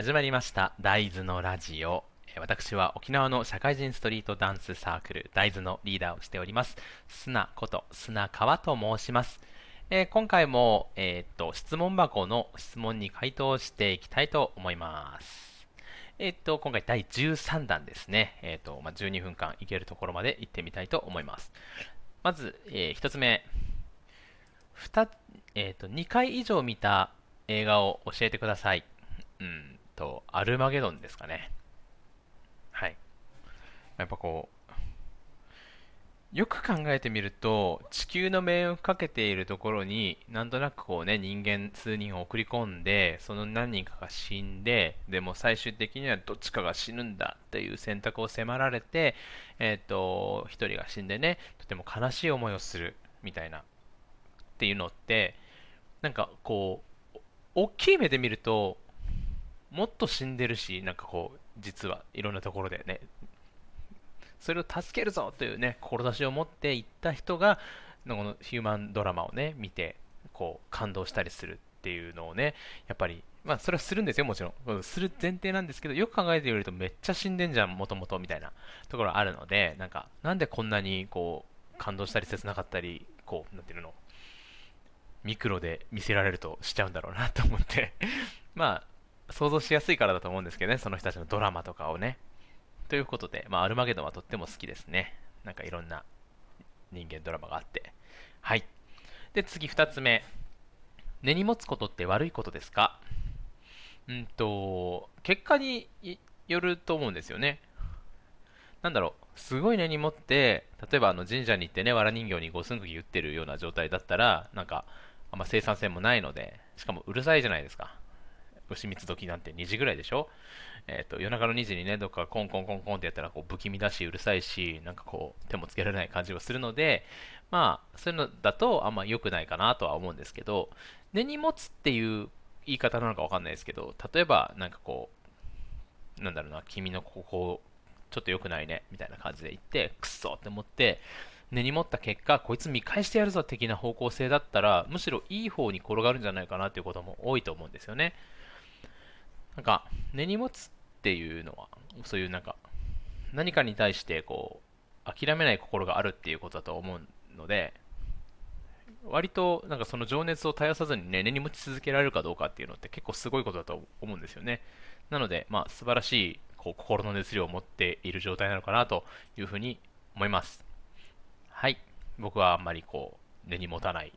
始まりました大豆のラジオ。私は沖縄の社会人ストリートダンスサークル大豆のリーダーをしております砂こと砂川と申します、えー今回も、えーっと質問箱の質問に回答していきたいと思います。えっと今回第13弾ですね、えっとまあ、12分間いけるところまで行ってみたいと思います。まず、え1つ目。2, えー、と2回以上見た映画を教えてください。うん。と、アルマゲドンですかね。はい。やっぱこう、よく考えてみると、地球の命運をかけているところに、なんとなくこうね、人間数人を送り込んで、その何人かが死んで、でも最終的にはどっちかが死ぬんだっていう選択を迫られて、えっ、と、一人が死んでね、とても悲しい思いをするみたいなっていうのってなんかこう大きい目で見るともっと死んでるしなんかこう実はいろんなところでね。それを助けるぞというね志を持っていった人がこのヒューマンドラマをね見てこう感動したりするっていうのをねやっぱりまあそれはするんですよもちろんする前提なんですけどよく考えてみるとめっちゃ死んでんじゃんもともとみたいなところあるのでなんかなんでこんなにこう感動したり切なかったりこうなんていうのミクロで見せられるとしちゃうんだろうなと思って。まあ想像しやすいからだと思うんですけどねその人たちのドラマとかをね。ということで、まあ、アルマゲドンはとっても好きですね。なんかいろんな人間ドラマがあって。はい。で次2つ目。根に持つことって悪いことですか？うんと結果によると思うんですよね。なんだろう、すごい根に持って、例えばあの神社に行ってね、藁人形に五寸釘打ってるような状態だったら、なんか、あんま生産性もないので、しかもうるさいじゃないですか。牛蜜時なんて2時ぐらいでしょ？えっ、と、夜中の2時にね、どっかコンコンコンコンってやったら、こう、不気味だし、うるさいし、なんかこう、手もつけられない感じがするので、まあ、そういうのだと、あんま良くないかなとは思うんですけど、根に持つっていう言い方なのかわかんないですけど、例えば、なんかこう、なんだろうな、君のここちょっと良くないねみたいな感じで言ってくっそって思って根に持った結果こいつ見返してやるぞ的な方向性だったらむしろいい方に転がるんじゃないかなっていうことも多いと思うんですよね。なんか根に持つっていうのはそういうなんか何かに対してこう諦めない心があるっていうことだと思うので割となんかその情熱を絶やさずにね根に持ち続けられるかどうかっていうのって結構すごいことだと思うんですよねなのでまあ素晴らしいこう心の熱量を持っている状態なのかなというふうに思います。はい。僕はあんまりこう、根に持たない。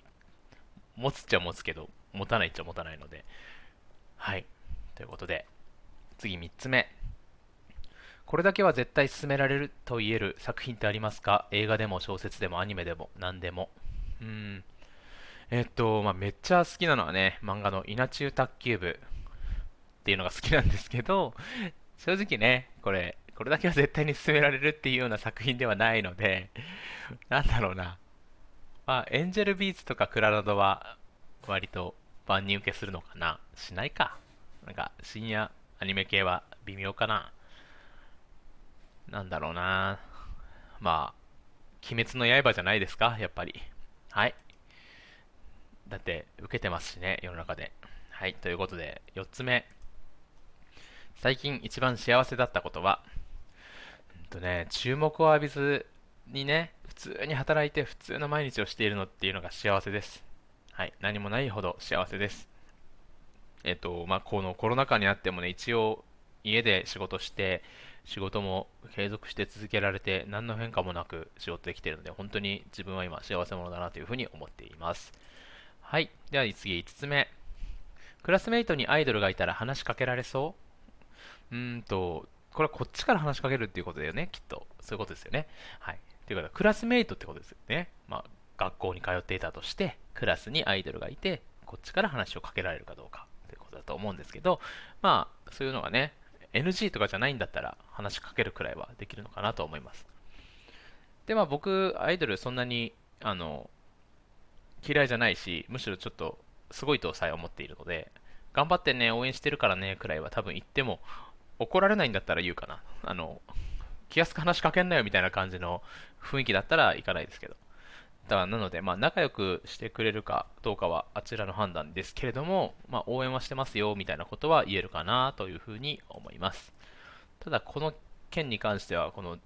持つっちゃ持つけど、持たないっちゃ持たないので。ということで、次3つ目。これだけは絶対進められると言える作品ってありますか？映画でも小説でもアニメでも何でも。うん。えっと、まあ、めっちゃ好きなのはね、漫画の稲中卓球部っていうのが好きなんですけど、正直ね、これ、これだけは絶対に進められるっていうような作品ではないので、なんだろうな。まあ、エンジェルビーツとかクララドは、割と万人受けするのかなしないか。なんか、深夜アニメ系は微妙かな。なんだろうな。まあ、鬼滅の刃じゃないですかやっぱり。はい。だって、受けてますしね、世の中で。はい、ということで、4つ目。最近一番幸せだったことは、うんとね、注目を浴びずにね、普通に働いて普通の毎日をしているのっていうのが幸せです。はい、何もないほど幸せです。えっと、まあ、このコロナ禍にあってもね、一応家で仕事して、仕事も継続して続けられて、何の変化もなく仕事できているので、本当に自分は今幸せ者だなというふうに思っています。はい、では次5つ目。クラスメイトにアイドルがいたら話しかけられそう？うーんと、これはこっちから話しかけるっていうことだよね、きっと。そういうことですよね。はい。ということ、クラスメイトってことですよね。まあ、学校に通っていたとして、クラスにアイドルがいて、こっちから話をかけられるかどうかだと思うんですけど、まあ、そういうのがね、NG とかじゃないんだったら、話しかけるくらいはできるのかなと思います。で、まあ、僕、アイドルそんなに、あの、嫌いじゃないし、むしろちょっと、すごいとさえ思っているので、頑張ってね、応援してるからね、くらいは多分言っても、怒られないんだったら言うかな。あの、気安く話しかけんなよみたいな感じの雰囲気だったら行かないですけど。だからなので、まあ、仲良くしてくれるかどうかはあちらの判断ですけれども、まあ、応援はしてますよみたいなことは言えるかなというふうに思います。ただ、この件に関しては、この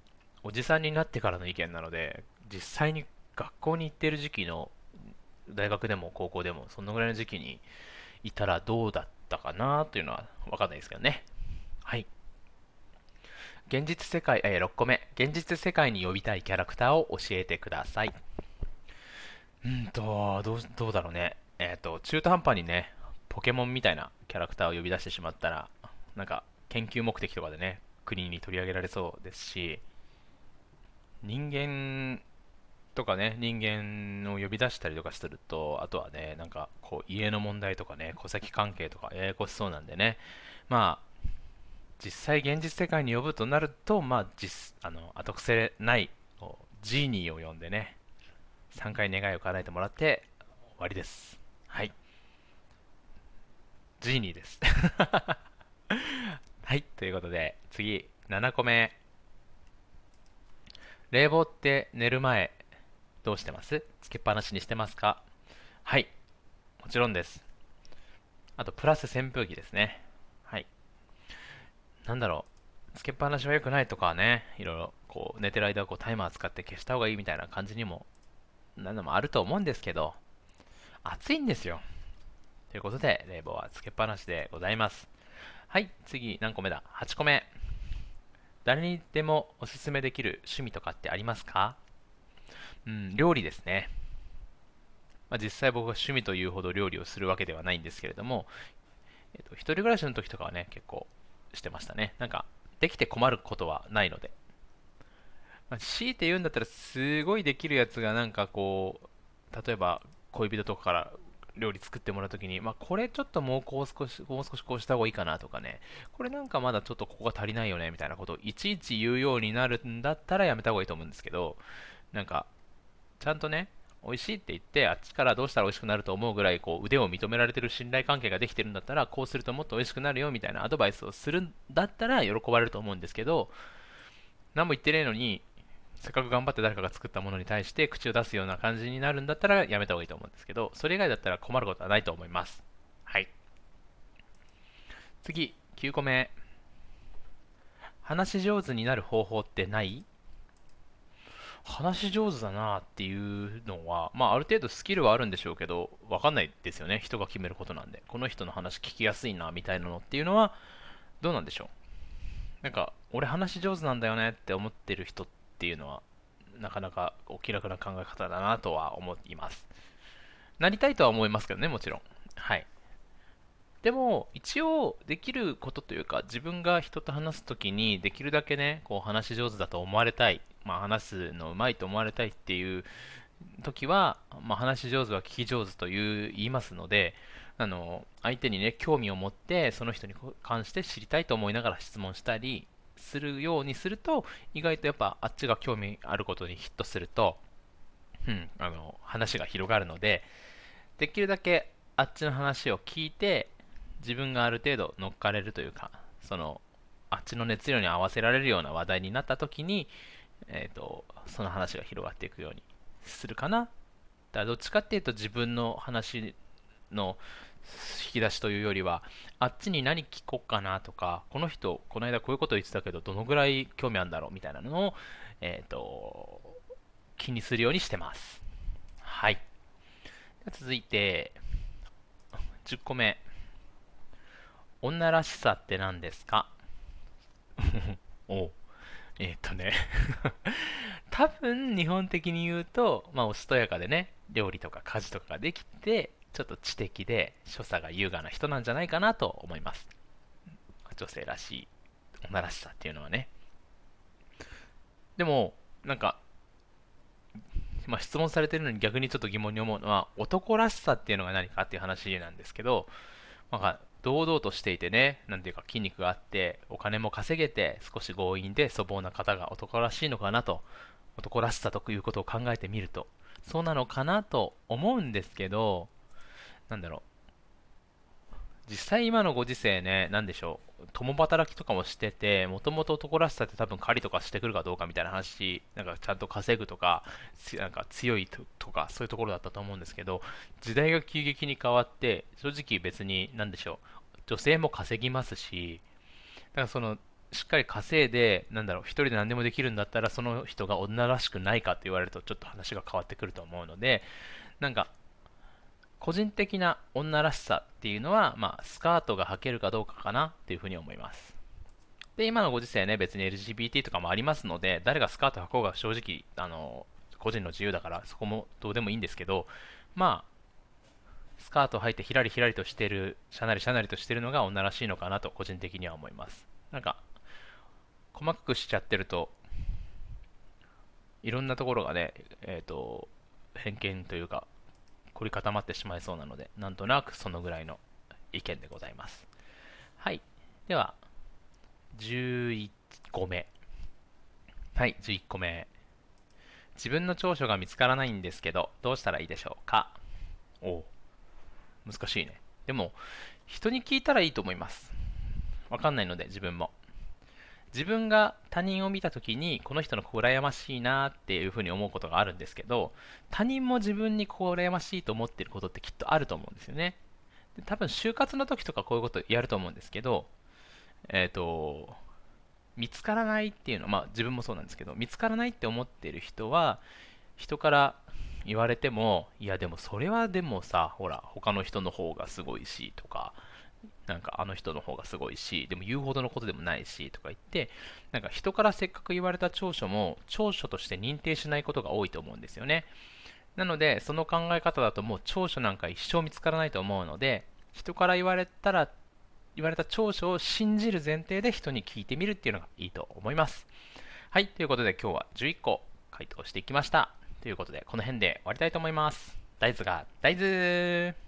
おじさんになってからの意見なので、実際に学校に行ってる時期の大学でも高校でも、そのぐらいの時期にいたらどうだったかなというのは分かんないですけどね。はい。現実世界、えー、6個目。現実世界に呼びたいキャラクターを教えてください。うんと、どうどうだろうね。えっ、ー、と、中途半端にね、ポケモンみたいなキャラクターを呼び出してしまったら、なんか、研究目的とかでね、国に取り上げられそうですし、人間とかね、人間を呼び出したりとかすると、あとはね、なんか、こう、家の問題とかね、戸籍関係とか、ややこしそうなんでね、まあ、実際現実世界に呼ぶとなると、まあ、実、あの、後癖ないジーニーを呼んでね、3回願いを叶えてもらって終わりです。はい。ジーニーです はい、ということで、次、7個目。冷房って寝る前、どうしてます？つけっぱなしにしてますか？はい。もちろんです。あと、プラス扇風機ですね。はい。なんだろう。つけっぱなしは良くないとかね、いろいろ、こう、寝てる間はこうタイマー使って消した方がいいみたいな感じにも、なのもあると思うんですけど、暑いんですよ。ということで、冷房はつけっぱなしでございます。はい、次、何個目だ ?8 個目。誰にでもおすすめできる趣味とかってありますか？うん、料理ですね。まあ、実際僕は趣味というほど料理をするわけではないんですけれども、えっと、一人暮らしの時とかはね、結構してましたね。なんか、できて困ることはないので。まあ、強いて言うんだったら、すごいできるやつがなんかこう、例えば恋人とかから料理作ってもらうときに、まあ、これちょっともうこう少し、もう少しこうした方がいいかなとかね、これなんかまだちょっとここが足りないよねみたいなことをいちいち言うようになるんだったらやめた方がいいと思うんですけど、なんか、ちゃんとね、美味しいって言って、あっちからどうしたら美味しくなると思うぐらいこう腕を認められてる信頼関係ができてるんだったら、こうするともっと美味しくなるよみたいなアドバイスをするんだったら喜ばれると思うんですけど、何も言ってねえのに、せっかく頑張って誰かが作ったものに対して口を出すような感じになるんだったらやめた方がいいと思うんですけど、それ以外だったら困ることはないと思います。はい。次、9個目。話し上手になる方法ってない？話し上手だなっていうのは、まあ、ある程度スキルはあるんでしょうけど、わかんないですよね。人が決めることなんで。この人の話聞きやすいな、みたいなのっていうのは、どうなんでしょう？なんか、俺話上手なんだよねって思ってる人ってっていうのは、なかなかお気楽な考え方だなとは思います。なりたいとは思いますけどね、もちろん。はい。でも、一応、できることというか、自分が人と話すときに、できるだけね、こう、話し上手だと思われたい、まあ、話すのうまいと思われたいっていう時は、まあ、話し上手は聞き上手という言いますので、あの、相手にね、興味を持って、その人に関して知りたいと思いながら質問したり、するようにすると、意外とやっぱあっちが興味あることにヒットすると、うん、あの話が広がるので、できるだけあっちの話を聞いて、自分がある程度乗っかれるというか、そのあっちの熱量に合わせられるような話題になった時に、えーと、その話が広がっていくようにするかな。だからどっちかっていうと自分の話の引き出しというよりは、あっちに何聞こうかなとか、この人、この間こういうこと言ってたけど、どのぐらい興味あるんだろうみたいなのを、えっ、ー、と、気にするようにしてます。はい。続いて、10個目。女らしさって何ですか？おえっ、とね 多分日本的に言うと、まあ、おしとやかでね、料理とか家事とかができて、ちょっと知的で所作が優雅な人なんじゃないかなと思います。女性らしい、女らしさっていうのはね。でも、なんか、まあ、質問されてるのに逆にちょっと疑問に思うのは、男らしさっていうのが何かっていう話なんですけど、なんか、堂々としていてね、なんていうか筋肉があって、お金も稼げて、少し強引で粗暴な方が男らしいのかなと、男らしさということを考えてみると、そうなのかなと思うんですけど、なんだろう。実際今のご時世ね、なんでしょう、共働きとかもしてて、もともと男らしさって多分狩りとかしてくるかどうかみたいな話、なんかちゃんと稼ぐとか、なんか強いとか、そういうところだったと思うんですけど、時代が急激に変わって、正直別に、なんでしょう、女性も稼ぎますし、だからその、しっかり稼いで、なんだろう、一人で何でもできるんだったら、その人が女らしくないかって言われると、ちょっと話が変わってくると思うので、なんか、個人的な女らしさっていうのは、まあ、スカートが履けるかどうかかなっていうふうに思います。で、今のご時世ね、別に LGBT とかもありますので、誰がスカート履こうが正直、あの、個人の自由だから、そこもどうでもいいんですけど、まあ、スカートを履いてひらりひらりとしてる、しゃなりしゃなりとしてるのが女らしいのかなと、個人的には思います。なんか、細かくしちゃってると、いろんなところがね、えっ、ー、と、偏見というか、凝り固まってしまいそうなので、なんとなくそのぐらいの意見でございます。はい。では、11個目。はい、11個目。自分の長所が見つからないんですけど、どうしたらいいでしょうか？お難しいね。でも、人に聞いたらいいと思います。わかんないので、自分も。自分が他人を見た時にこの人の子羨ましいなっていうふうに思うことがあるんですけど他人も自分にこう羨ましいと思ってることってきっとあると思うんですよね。で多分就活の時とかこういうことやると思うんですけどえっ、ー、と見つからないっていうのは、まあ自分もそうなんですけど見つからないって思ってる人は人から言われてもいやでもそれはでもさほら他の人の方がすごいしとかなんかあの人の方がすごいし、でも言うほどのことでもないしとか言って、なんか人からせっかく言われた長所も長所として認定しないことが多いと思うんですよね。なので、その考え方だともう長所なんか一生見つからないと思うので、人から言われたら、言われた長所を信じる前提で人に聞いてみるっていうのがいいと思います。はい、ということで今日は11個回答していきました。ということで、この辺で終わりたいと思います。大豆が大豆